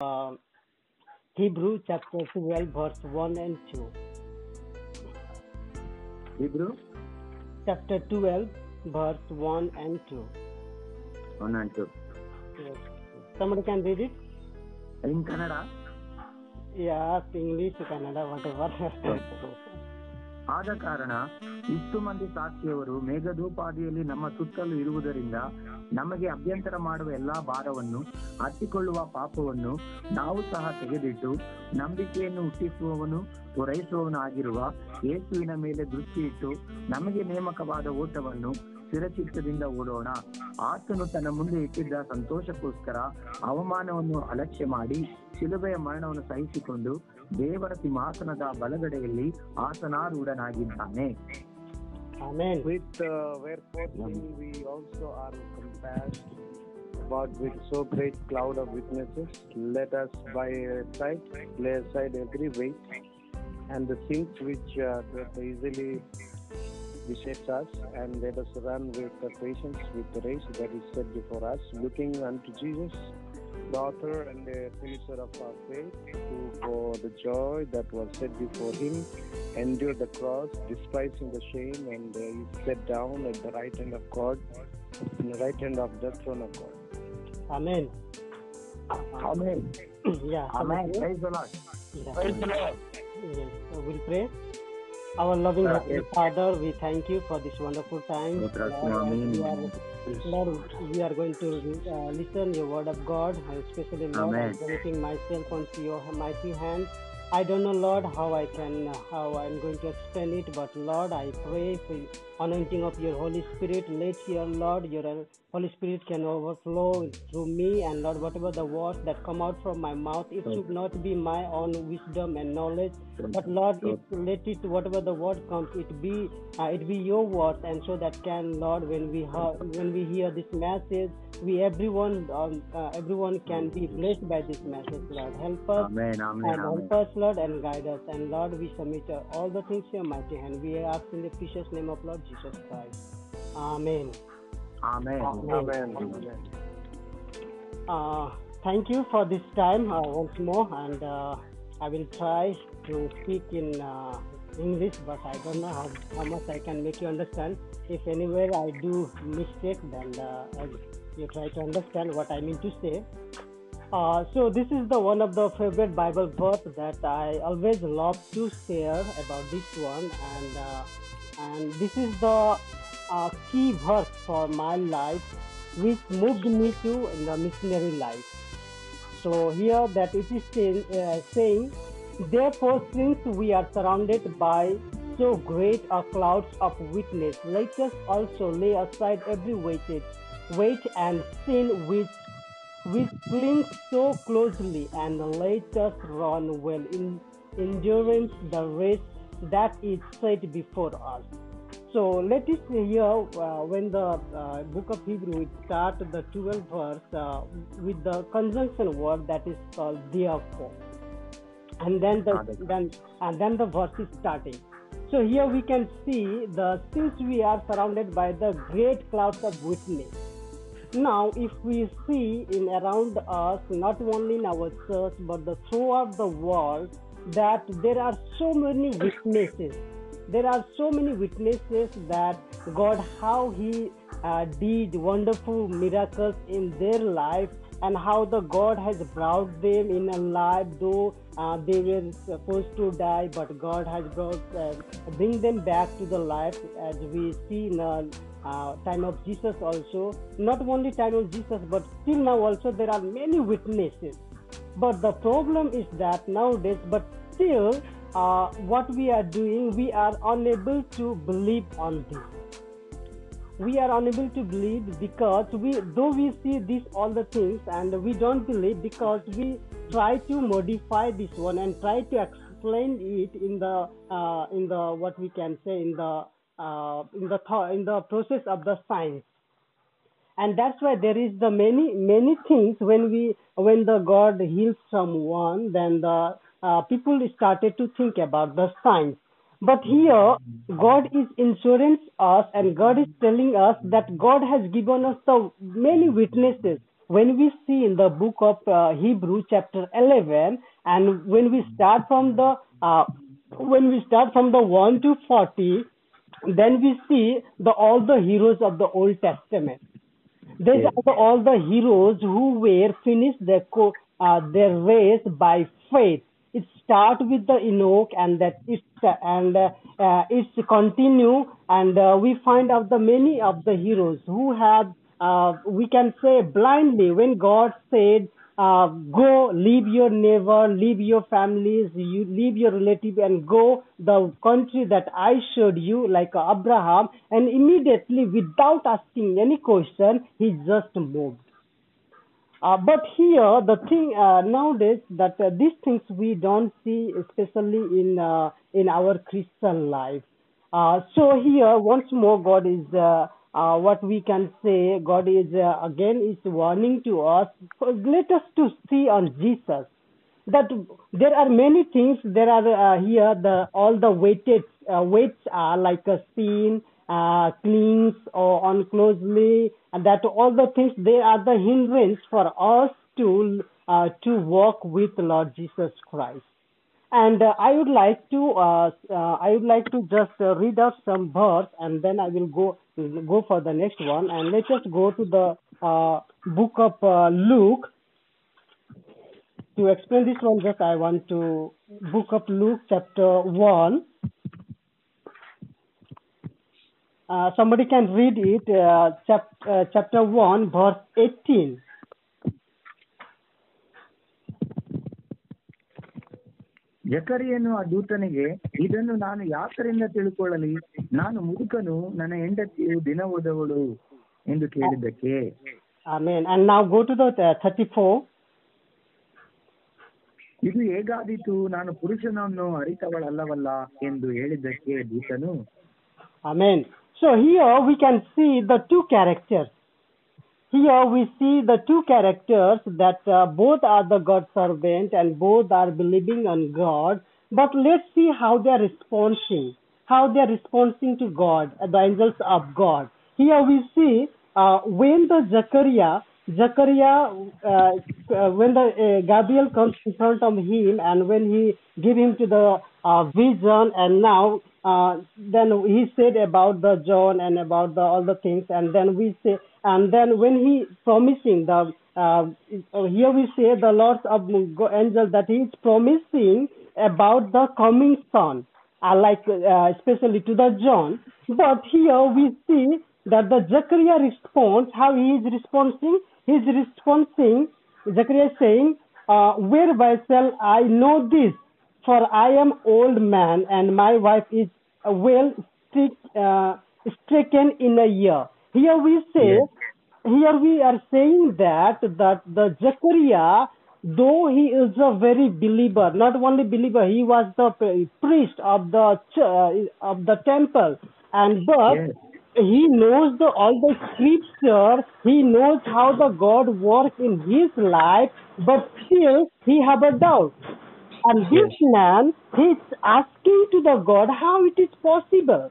uh, Hebrew chapter 12, verse 1 and 2. Hebrew Chapter 12, verse 1 and 2. 1 and 2. Yes. Somebody can read it? In Kannada, Yes, English, Kannada, whatever. ಆದ ಕಾರಣ ಇಷ್ಟು ಮಂದಿ ಸಾಕ್ಷಿಯವರು ಮೇಘದೂಪಾದಿಯಲ್ಲಿ ನಮ್ಮ ಸುತ್ತಲೂ ಇರುವುದರಿಂದ ನಮಗೆ ಅಭ್ಯಂತರ ಮಾಡುವ ಎಲ್ಲಾ ಭಾರವನ್ನು ಹತ್ತಿಕೊಳ್ಳುವ ಪಾಪವನ್ನು ನಾವು ಸಹ ತೆಗೆದಿಟ್ಟು ನಂಬಿಕೆಯನ್ನು ಹುಟ್ಟಿಸುವವನು ಪೂರೈಸುವವನು ಆಗಿರುವ ಯೇಸುವಿನ ಮೇಲೆ ದೃಷ್ಟಿ ಇಟ್ಟು ನಮಗೆ ನೇಮಕವಾದ ಓಟವನ್ನು ಸ್ಥಿರಚಿತ್ತದಿಂದ ಓಡೋಣ ಆತನು ತನ್ನ ಮುಂದೆ ಇಟ್ಟಿದ್ದ ಸಂತೋಷಕ್ಕೋಸ್ಕರ ಅವಮಾನವನ್ನು ಅಲಕ್ಷ್ಯ ಮಾಡಿ ಶಿಲುಬೆಯ ಮರಣವನ್ನು ಸಹಿಸಿಕೊಂಡು ದೇವರ ಸಿಂಹಾಸನದ ಬಲಗಡೆಯಲ್ಲಿ ಆಸನಾರೂಢನಾಗಿದ್ದಾನೆ Amen. With uh, wherefore we also are compassed with so great cloud of witnesses. Let us by sight lay aside every weight and the sins which uh, easily beset us, and let us run with the patience with the race that is set before us, looking unto Jesus, the author and the finisher of our faith, who for the joy that was set before him endured the cross, despising the shame, and uh, is set down at the right hand of God, in the right hand of the throne of God. Amen. Amen. Yeah. Amen. Praise the Lord. Yeah. Praise the Lord. Yes. So we'll pray. Our loving uh, yes. Father, we thank you for this wonderful time. Uh, Lord, we are, going to uh, listen your word of God, especially Lord, I'm committing myself onto your mighty hands. I don't know, Lord, how I can, how I'm going to explain it, but Lord, I pray for anointing of your Holy Spirit. Let your Lord, your Holy Spirit can overflow through me, and Lord, whatever the words that come out from my mouth, it should not be my own wisdom and knowledge, but Lord, it, let it whatever the word comes, it be uh, it be your words, and so that can Lord, when we hear when we hear this message, we everyone um, uh, everyone can be blessed by this message. Lord, help us Amen, amen, and amen. help us, Lord, and guide us. And Lord, we submit uh, all the things to your mighty hand. We ask in the precious name of Lord Jesus Christ. Amen. Amen. Amen. Amen. Uh, thank you for this time uh, once more, and uh, I will try to speak in uh, English, but I don't know how, how much I can make you understand. If anywhere I do mistake, then uh, you try to understand what I mean to say. Uh, so this is the one of the favorite Bible verse that I always love to share about this one, and uh, and this is the uh, key verse for my life, which moved me to the missionary life. So here that it is saying, uh, saying, therefore, since we are surrounded by so great a cloud of witness, let us also lay aside every weighted weight and sin which which clings so closely, and let us run well in endurance the race that is set before us. So let us hear uh, when the uh, book of Hebrew it start the 12th verse uh, with the conjunction word that is called therefore, and then the then and then the verse is starting. So here we can see the since we are surrounded by the great clouds of witness. Now, if we see in around us, not only in our church but the throughout the world, that there are so many witnesses. There are so many witnesses that God, how He uh, did wonderful miracles in their life, and how the God has brought them in a life, though uh, they were supposed to die, but God has brought uh, bring them back to the life, as we see in the uh, time of Jesus also. Not only time of Jesus, but still now also there are many witnesses. But the problem is that nowadays, but still, uh, what we are doing, we are unable to believe on this. We are unable to believe because we, though we see this all the things, and we don't believe because we try to modify this one and try to explain it in the uh, in the what we can say in the uh, in the th- in the process of the science. And that's why there is the many many things when we when the god heals someone then the uh, people started to think about the science. But here god is insurance us and god is telling us that god has given us the many witnesses. When we see in the book of uh, Hebrew chapter 11 and when we start from the uh, when we start from the 1 to 40 then we see the all the heroes of the Old Testament. These Yes. are the, all the heroes who were finished their co- uh, their race by faith. It start with the Enoch and that it's and uh, uh, it's continue and uh, we find out the many of the heroes who have uh, we can say blindly when God said uh, go leave your neighbor, leave your families, you leave your relative and go the country that I showed you like Abraham and immediately without asking any question he just moved. Uh, but here, the thing uh, nowadays that uh, these things we don't see, especially in uh, in our Christian life. Uh, so here, once more, God is uh, what we can say. God is uh, again is warning to us. Let us to see on Jesus that there are many things. There are uh, here the all the weighted uh, weights are like a sin, uh, clings or on closely, and that all the things they are the hindrance for us to uh, to walk with Lord Jesus Christ. And uh, I would like to uh, uh, I would like to just uh, read out some verse, and then I will go go for the next one. And let us just go to the uh, book of uh, Luke. To explain this one, just I want to book of Luke chapter one. Somebody can read it, chap- chapter 1, verse 18. ಜಕರಿಯನು ಆ ದೂತನಿಗೆ ಇದನ್ನು ನಾನು ಯಾತರಿಂದ ತಿಳ್ಕೊಳ್ಳಲಿ? ನಾನು ಮುದುಕನು ನನ್ನ ಹೆಂಡತಿಯು ದಿನ ಓದವಳು ಎಂದು ಕೇಳಿದ್ದಕ್ಕೆ. Amen and ನಾವು ಗೋ ಟು ದ 34 ಇದು ಹೇಗಾದೀತು? ನಾನು ಪುರುಷನನ್ನು ಅರಿತವಳಲ್ಲವಲ್ಲ ಎಂದು ಹೇಳಿದ್ದಕ್ಕೆ ದೂತನು. Amen so here we can see the two characters Here we see the two characters that uh, both are the God servant and both are believing on God. But let's see how they are responding, how they are responding to God, uh, the angels of God. Here we see uh, when the Zechariah, Zechariah, uh, uh, when the uh, Gabriel comes in front of him and when he give him to the vision and now uh, then he said about the John and about the all the things and then we say and then when he promising the uh, here we say the Lord of angel that he is promising about the coming son uh, like uh, especially to the John. But here we see that the Zechariah response how he is responding he is responding Zechariah saying uh, whereby shall I know this? For I am old man and my wife is well strick, uh, stricken in a year. Here we say, Yes. here we are saying that that the Zechariah, though he is a very believer, not only believer, he was the priest of the ch- uh, of the temple, and but Yes. he knows the all the scripture he knows how the god work in his life but still he have a doubt and this man he's asking to the god how it is possible.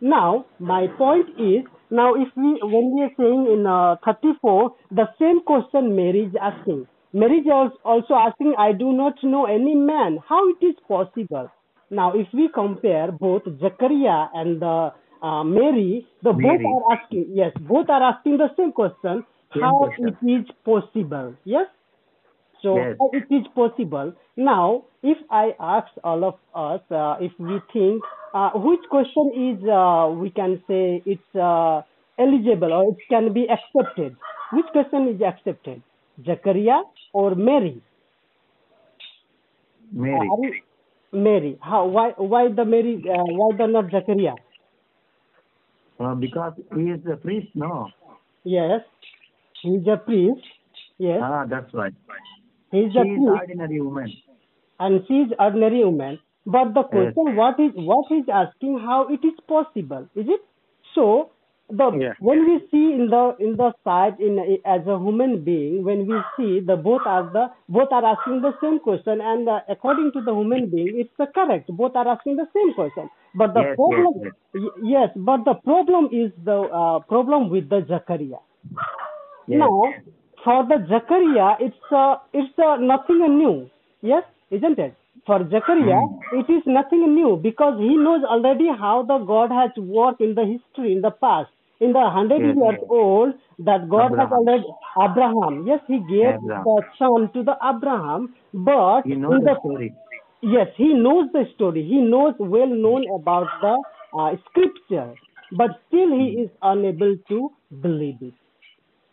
Now my point is now if we when we are saying in uh, 34 the same question mary is asking. Mary is also asking i do not know any man. How it is possible? Now if we compare both zechariah and the uh, mary the both are asking yes both are asking the same question Same how question. it is possible. Yes so yes. it is possible. Now, if I ask all of us, uh, if we think uh, which question is, uh, we can say it's uh, eligible or it can be accepted, which question is accepted? Zakaria or Mary? Mary. Mary. How? Why? Why the Mary? Uh, why the not Zachariah? Uh, because he is a priest, no. Yes, he is a priest. Yes. Ah, that's right she a is ordinary woman and she is ordinary woman. But the Yes. question, what is what is asking, how it is possible? Is it so? The Yeah. when we see in the in the side in as a human being, when we see the both are the both are asking the same question, and uh, according to the human being, it's the correct. Both are asking the same question. But the Yes, problem, yes, y- yes, but the problem is the uh, problem with the zakaria Yes. Now, for the Zakaria, it's uh, it's uh, nothing new. Yes, isn't it? For Zachariah, it is nothing new because he knows already how the God has worked in the history in the past. In the hundred Yes. years old, that God has Abraham. already Abraham. Yes, he gave Abraham. the son to the Abraham, but You know in the the story. Yes, he knows the story. He knows well known about the uh, scripture, but still he is unable to believe it.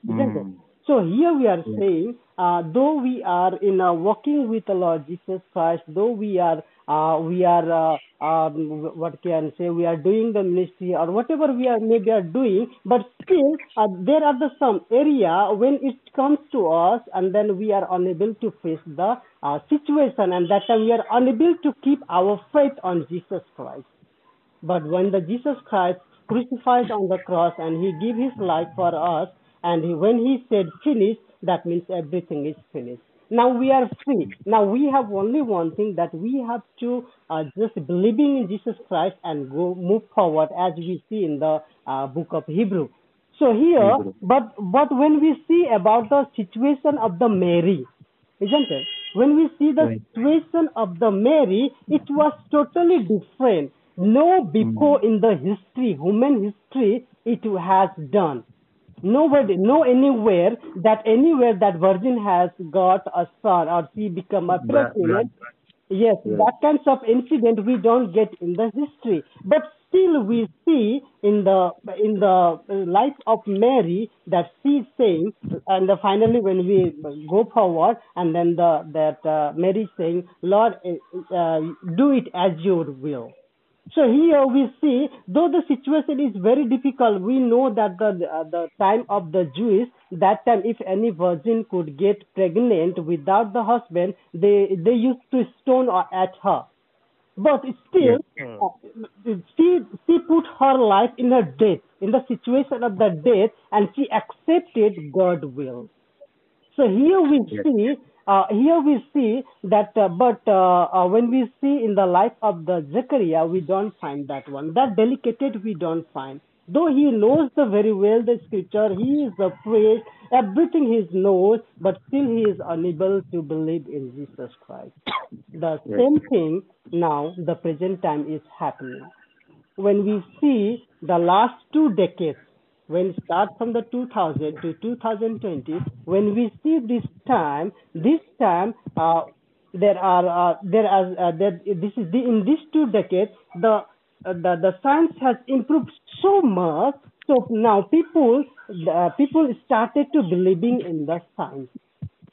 Isn't it? So here we are saying, uh, though we are in a walking with the Lord Jesus Christ, though we are uh, we are uh, um, what can I say we are doing the ministry or whatever we are maybe are doing, but still uh, there are the some area when it comes to us and then we are unable to face the uh, situation and that time we are unable to keep our faith on Jesus Christ. But when the Jesus Christ crucified on the cross and he gave his life for us, and when he said finished, that means everything is finished. Now we are free. Now we have only one thing that we have to uh, just believing in Jesus Christ and go move forward as we see in the uh, book of Hebrew. So here, Hebrew. but but when we see about the situation of the Mary, isn't it? When we see the Right. situation of the Mary, it was totally different. No before in the history, human history, it has done. Nobody, no anywhere that anywhere that virgin has got a son or she become a pregnant. Yes, Yes. that kinds of incident we don't get in the history, but still we see in the in the life of Mary that she's saying, and finally when we go forward, and then the that uh, Mary saying, Lord, uh, uh, do it as your will. So here we see, though the situation is very difficult, we know that the uh, the time of the Jews, that time if any virgin could get pregnant without the husband, they they used to stone her- at her. But still, uh, she she put her life in her death, in the situation of the death, and she accepted God's will. So here we Yes. see, uh, here we see that, uh, but uh, uh, when we see in the life of the Zechariah, we don't find that one. That delicated we don't find. Though he knows the very well the scripture, he is the priest, everything he knows, but still he is unable to believe in Jesus Christ. The same thing now, the present time is happening when we see the last two decades, when start from the 2000 to 2020, when we see this time, this time uh, there are uh, there are uh, this is the, in these two decades the uh, the the science has improved so much. So now people people started to believing in the science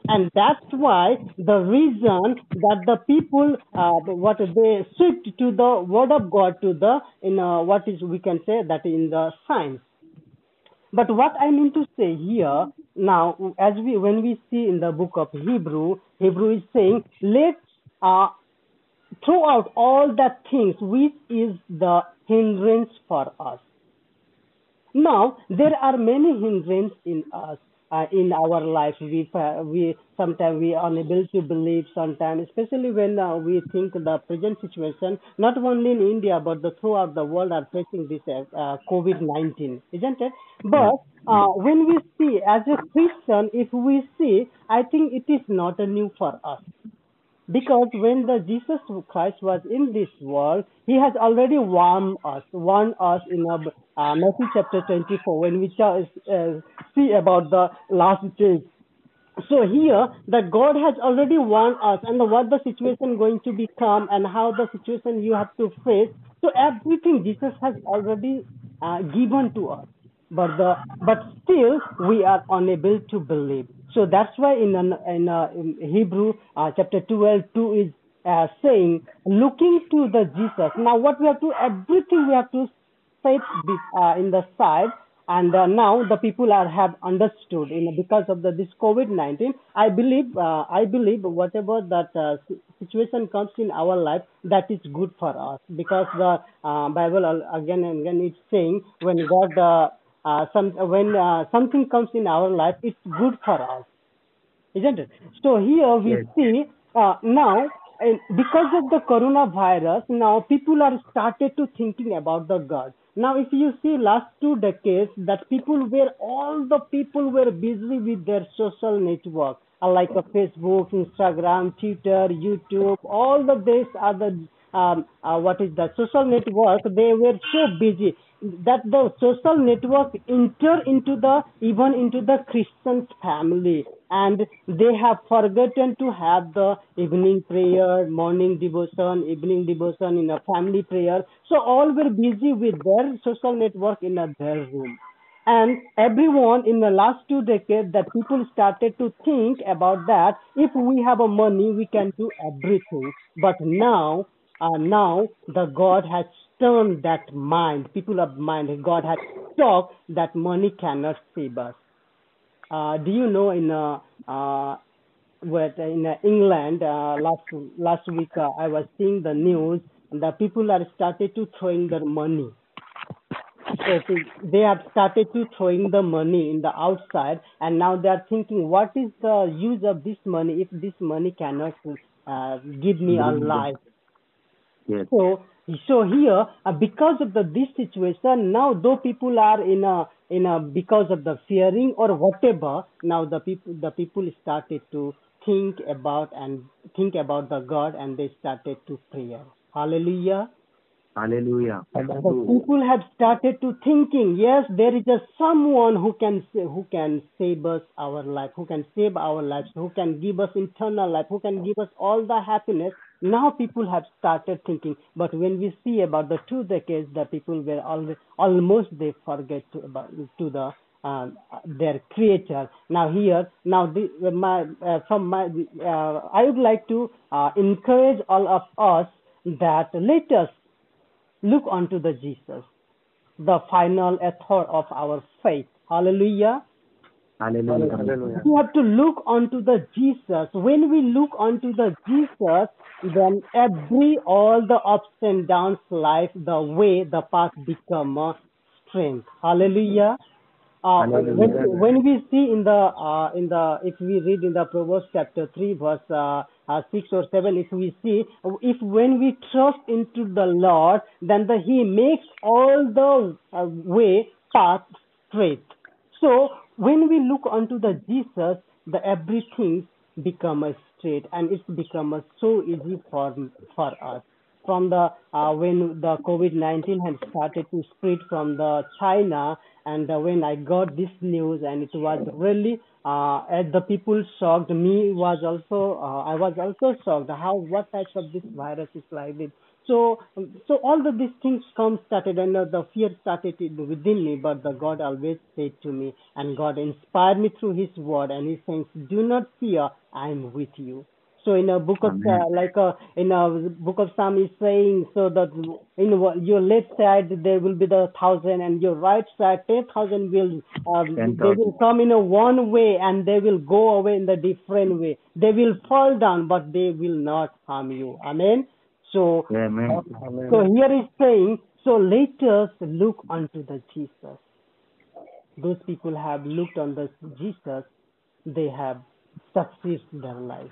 and that's why the reason that the people uh, what they shift to the word of god to the in uh, what is we can say that in the science but what i mean to say here now as we when we see in the book of hebrew hebrew is saying let's uh, throw out all the things which is the hindrance for us. Now, there are many hindrances in us, uh, in our life. We, uh, we sometimes we are unable to believe. Sometimes, especially when uh, we think the present situation, not only in India but the throughout the world are facing this uh, uh, COVID nineteen, isn't it? But uh, when we see as a Christian, if we see, I think it is not a new for us because when the Jesus Christ was in this world, He has already warned us, warned us in uh, uh, Matthew chapter 24 when we uh, see about the last days. So here, that God has already warned us and what the situation going to become and how the situation you have to face. So everything Jesus has already uh, given to us but the but still we are unable to believe. So that's why in in, uh, in Hebrew uh, chapter 12, 2 is uh, saying looking to the Jesus. Now what we have to everything we have to set uh, in the side. And uh, now the people are have understood in because of the this COVID nineteen. I believe uh, I believe whatever that situation comes in our life that is good for us because the Bible again and again is saying when God uh, some when uh, something comes in our life, it's good for us, isn't it? So here we see uh, now and because of the coronavirus, now people are started to thinking about the God. Now, if you see last two decades, that people were all the people were busy with their social network, uh, like uh, Facebook, Instagram, Twitter, YouTube. All the days other um, uh, what is the social network? They were so busy that the social network enter into the even into the Christian family, and they have forgotten to have the evening prayer, morning devotion, evening devotion in a family prayer. So all were busy with their social network in a, their room. And everyone in the last two decades that people started to think about that if we have a money we can do everything. But now uh, now the God has turned that mind, people of mind, God has taught that money cannot save us. Uh, do you know in uh, uh, what in uh, England uh, last last week uh, I was seeing the news the people are started to throwing their money. So they- they have started to throwing the money in the outside, and now they are thinking, what is the use of this money if this money cannot uh, give me a life? Yes. So, so here, uh, because of the this situation, now though people are in a in a because of the fearing or whatever, now the people the people started to think about and think about the God and they started to pray. Hallelujah. Hallelujah. So people have started to thinking, yes, there is a someone who can who can save us our life, who can save our lives, who can give us eternal life, who can give us all the happiness. Now people have started thinking, but when we see about the two decades, the people were always, almost they forget to about to the um, their creator. Now here, now the, my uh, from my uh, I would like to uh, encourage all of us that let us look unto the Jesus, the final author of our faith. Hallelujah. Hallelujah. Hallelujah. We have to look onto the Jesus. When we look onto the Jesus, then every all the ups and downs life, the way, the path become uh, strength. Hallelujah. Uh, Hallelujah. when, when we see in the uh, in the if we read in the Proverbs chapter three verse uh, uh, six or seven, if we see if when we trust into the Lord, then the He makes all the uh, way path straight. So when we look unto the Jesus, the everything become a straight and it's become a so easy for for us. From the uh, when the COVID nineteen had started to spread from the China, and uh, when I got this news, and it was really uh, as the people shocked. Me was also uh, I was also shocked. How what types of this virus is like this? So, so all of these things come started, and uh, the fear started within me. But the God always said to me, and God inspired me through His word, and He says, "Do not fear, I am with you." So in a book of uh, like a in a book of Psalm is saying, so that in your left side there will be the thousand, and your right side ten thousand will um, they will come in a one way, and they will go away in the different way. They will fall down, but they will not harm you. Amen. So Amen. Amen. so here is saying, so let us look unto the Jesus. Those people have looked on the Jesus, they have succeeded their life.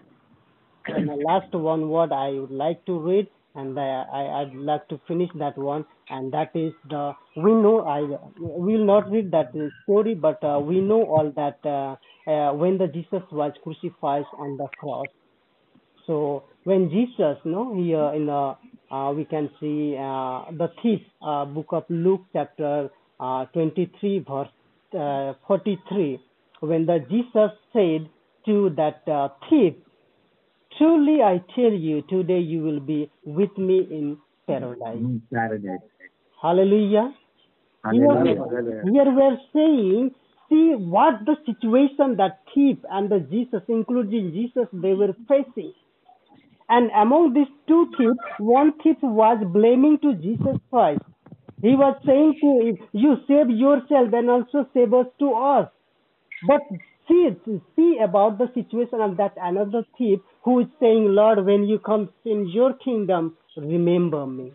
And the last one word I would like to read, and I, I I'd like to finish that one, and that is the we know I will not read that uh, story, but uh, we know all that uh, uh, when the Jesus was crucified on the cross, so when Jesus, no, here in the uh, we can see uh, the thief, uh, book of Luke chapter uh, 23 verse uh, 43, when the Jesus said to that uh, thief, "Truly I tell you, today you will be with me in paradise." Paradise. Hallelujah. Hallelujah. Hallelujah. here we're saying, see what the situation that thief and the Jesus, including Jesus, they were facing. And among these two thieves, one thief was blaming to Jesus Christ. He was saying to him, you save yourself and also save us to us. But see, see about the situation of that another thief who is saying, Lord, when you come in your kingdom, remember me.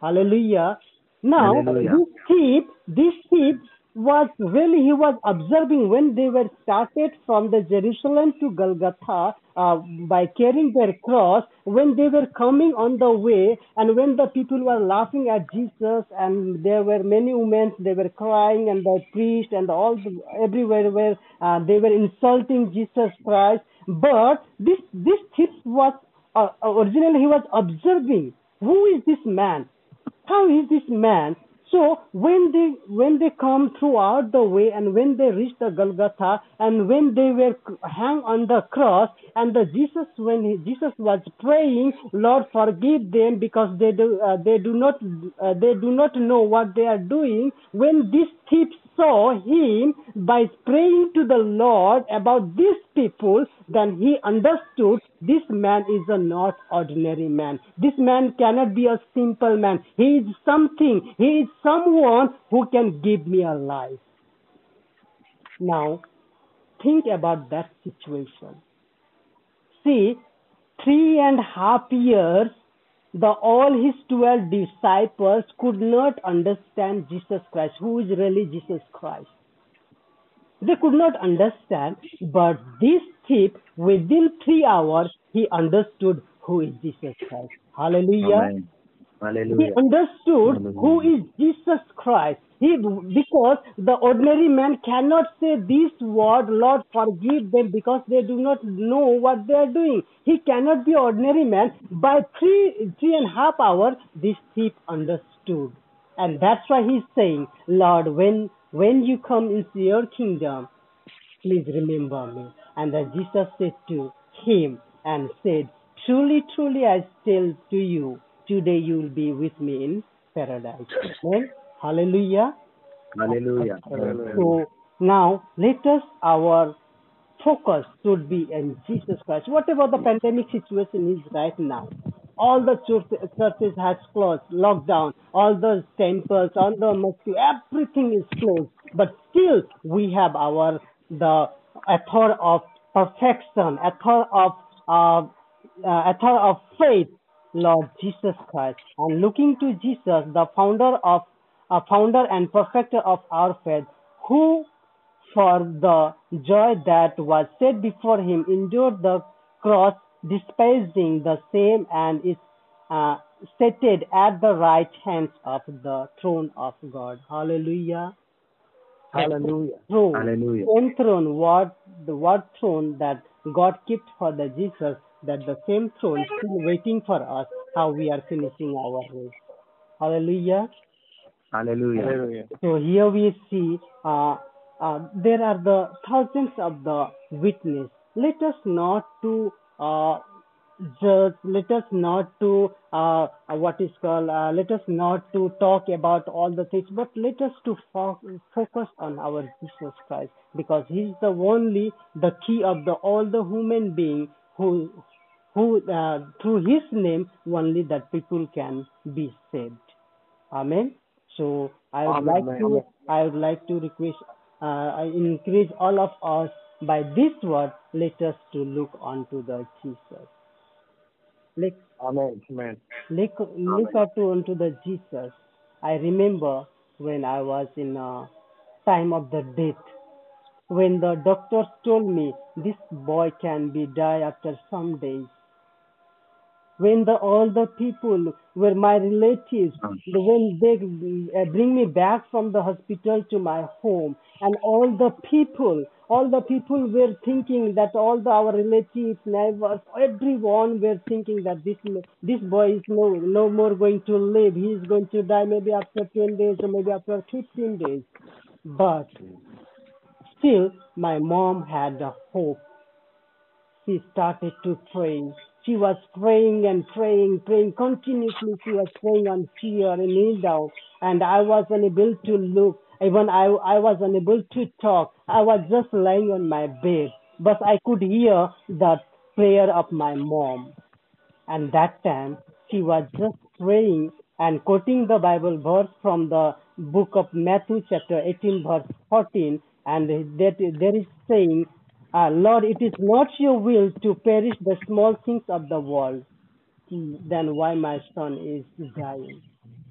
Hallelujah. Now, Hallelujah. this thief, this thief was really he was observing when they were started from the Jerusalem to Golgotha uh, by carrying their cross when they were coming on the way and when the people were laughing at Jesus and there were many women they were crying and the priest and all the, everywhere were uh, they were insulting Jesus Christ. But this this thief was uh, originally he was observing who is this man? How is this man so when they when they come throughout the way and when they reach the Golgotha and when they were hung on the cross and the Jesus when he, Jesus was praying, Lord forgive them because they do uh, they do not uh, they do not know what they are doing. When these thief saw him by praying to the Lord about these people, then he understood this man is a not ordinary man. This man cannot be a simple man. He is something. He is someone who can give me a life. Now, think about that situation. See, three and a half years, the all his twelve disciples could not understand Jesus Christ, who is really Jesus Christ. They could not understand, but this thief, within three hours, he understood who is Jesus Christ. Hallelujah. Amen. He understood Hallelujah. who is Jesus Christ. He because the ordinary man cannot say this word, Lord, forgive them because they do not know what they are doing. He cannot be ordinary man. By three three and a half hours, this thief understood, and that's why he's saying, Lord, when when you come into your kingdom, please remember me. And then Jesus said to him and said, Truly, truly, I tell to you, today you will be with me in paradise. Amen. Hallelujah. Hallelujah. So now let us our focus should be in Jesus Christ. Whatever the pandemic situation is right now, all the church, churches has closed, lockdown, all the temples, all the mosques, everything is closed. But still, we have our the author of perfection, author of uh, uh, author of faith, Lord Jesus Christ, and looking to Jesus, the founder of uh, founder and perfecter of our faith, who for the joy that was set before him endured the cross, despising the same, and is uh, seated at the right hand of the throne of God. Hallelujah. Hallelujah. Throne. Hallelujah. Same throne, what the what throne that God kept for the Jesus, that the same throne is still waiting for us, how we are finishing our race. Hallelujah. Hallelujah. Hallelujah. So here we see uh, uh, there are the thousands of the witness. Let us not to uh, judge. Let us not to uh, uh, what is called. Uh, let us not to talk about all the things, but let us to fo- focus on our Jesus Christ because He is the only the key of the all the human being who who uh, through His name only that people can be saved. Amen. So I would like to. I would like to request uh, I encourage all of us by this word let us to look onto the Jesus. Look Amen. Amen. look look up to unto the Jesus. I remember when I was in a time of the death when the doctors told me this boy can be die after some days when the all the people were my relatives when they uh, bring me back from the hospital to my home. And all the people all the people were thinking that all the our relatives neighbors everyone were thinking that this this boy is no no more going to live. He is going to die maybe after 10 days or maybe after 15 days. But still my mom had a hope. She started to pray. She was praying and praying, praying continuously. She was praying on fear and kneel down, and I was unable to look. Even I, I was unable to talk. I was just lying on my bed, but I could hear the prayer of my mom. And that time she was just praying and quoting the Bible verse from the book of Matthew, chapter 18, verse 14, and that there is saying, uh, Lord, it is not your will to perish the small things of the world. Then why my son is dying?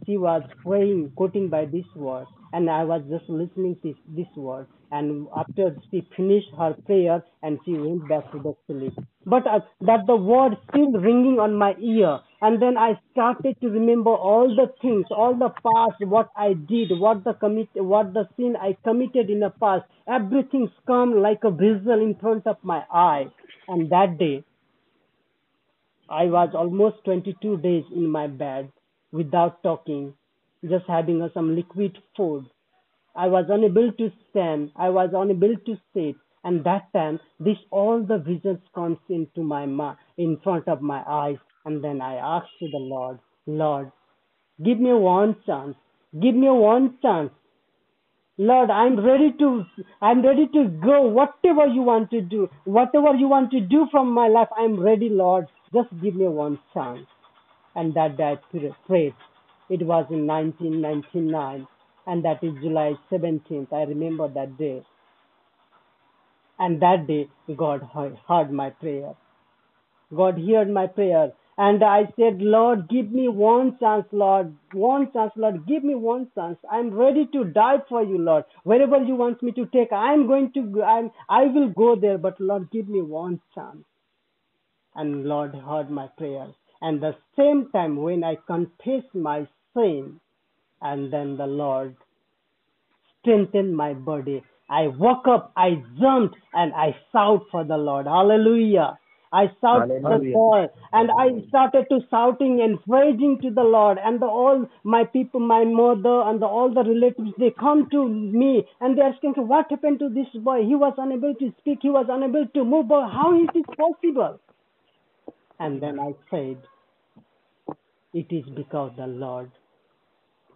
She was praying, quoting by this word, and I was just listening to this word. And after she finished her prayer, and she went back to the sleep. But uh, that the word still ringing on my ear, and then I started to remember all the things, all the past, what I did, what the commit, what the sin I committed in the past. Everything's come like a visual in front of my eye. And that day, I was almost 22 days in my bed without talking, just having uh, some liquid food. I was unable to stand. I was unable to sit. And that time, this all the visions comes into my ma- in front of my eyes. And then I asked to the Lord, Lord, give me one chance. Give me one chance. Lord, I'm ready to, I'm ready to go. Whatever you want to do, whatever you want to do from my life, I'm ready, Lord. Just give me one chance. And that day I prayed. It was in 1999, and that is July 17th. I remember that day. And that day, God heard my prayer. God heard my prayer. And I said, Lord, give me one chance, Lord. One chance, Lord. Give me one chance. I'm ready to die for you, Lord. Wherever you want me to take, I'm going to, go- I'm, I will go there. But Lord, give me one chance. And Lord heard my prayers. And the same time when I confessed my sin, and then the Lord strengthened my body. I woke up, I jumped, and I shout for the Lord. Hallelujah. I shout the call and I started to shouting and praising to the Lord. And the, all my people, my mother, and the, all the relatives, they come to me and they're asking, "What happened to this boy? He was unable to speak. He was unable to move. But how is this possible?" And then I said, "It is because the Lord,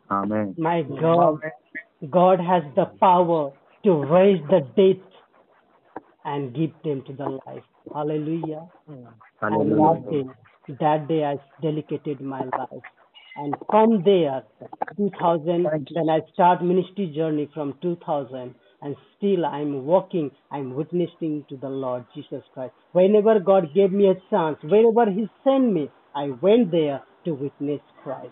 Amen. my God, God has the power to raise the dead and give them to the life. Hallelujah. And Hallelujah. that day, that day I dedicated my life. And from there, 2000, then I start ministry journey from 2000. And still I'm walking, I'm witnessing to the Lord Jesus Christ. Whenever God gave me a chance, wherever He sent me, I went there to witness Christ.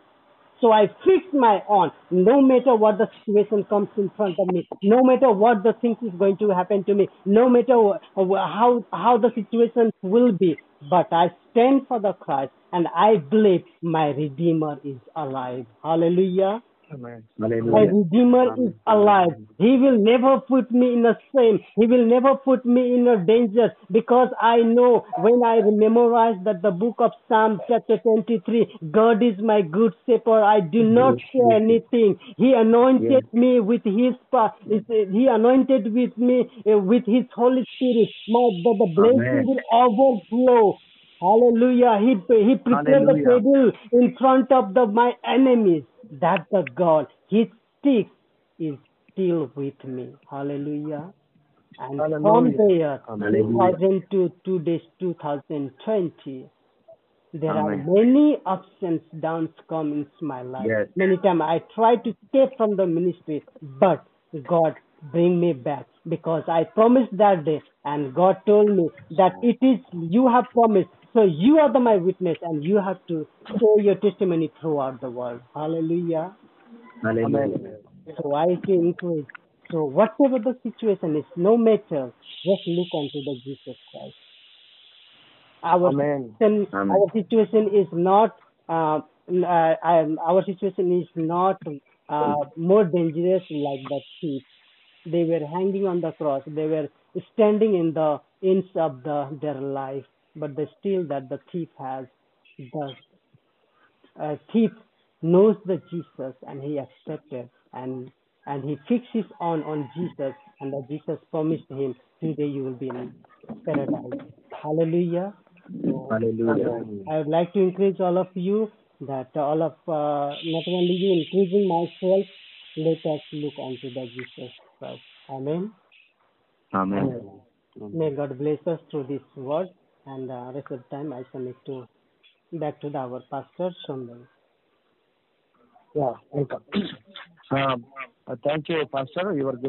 So I fix my on, no matter what the situation comes in front of me, no matter what the things is going to happen to me, no matter how how the situation will be, but I stand for the Christ and I believe my Redeemer is alive. Hallelujah. My. Redeemer is alive. He will never put me in a shame. He will never put me in a danger because I know when I memorize that the book of Psalm chapter 23, God is my good shepherd. I do not fear anything. He anointed me with his, pa- he anointed with me uh, with his Holy Spirit. My, the, the blessing will overflow. Hallelujah. He, he prepared the Hallelujah. table in front of the, my enemies. That's the God. His stick is still with me. Hallelujah. And from there, Hallelujah. 2002 to this 2020, there are many ups and downs come into my life. Yes. Many times I try to escape from the ministry, but God bring me back because I promised that day, and God told me that it is you have promised. So you are the my witness, and you have to show your testimony throughout the world. Hallelujah. Hallelujah. So I can encourage. So whatever the situation is, no matter, just look unto the Jesus Christ. Our situation, Amen. our situation is not. Uh, uh, um, our situation is not uh, more dangerous like the thief. They were hanging on the cross. They were standing in the ends of the their life, but the still that the thief has the uh, thief knows the Jesus and he accepted and and he fixes on on Jesus and that Jesus promised him today you will be in paradise. Hallelujah. So Hallelujah. I would like to encourage all of you that all of uh, not only you including myself, let us look unto the Jesus Christ. Amen. Amen. May God bless us through this word and uh, rest of the time I submit to back to the, our pastor Shondan. Yeah, welcome. Um, uh, thank you, Pastor. You were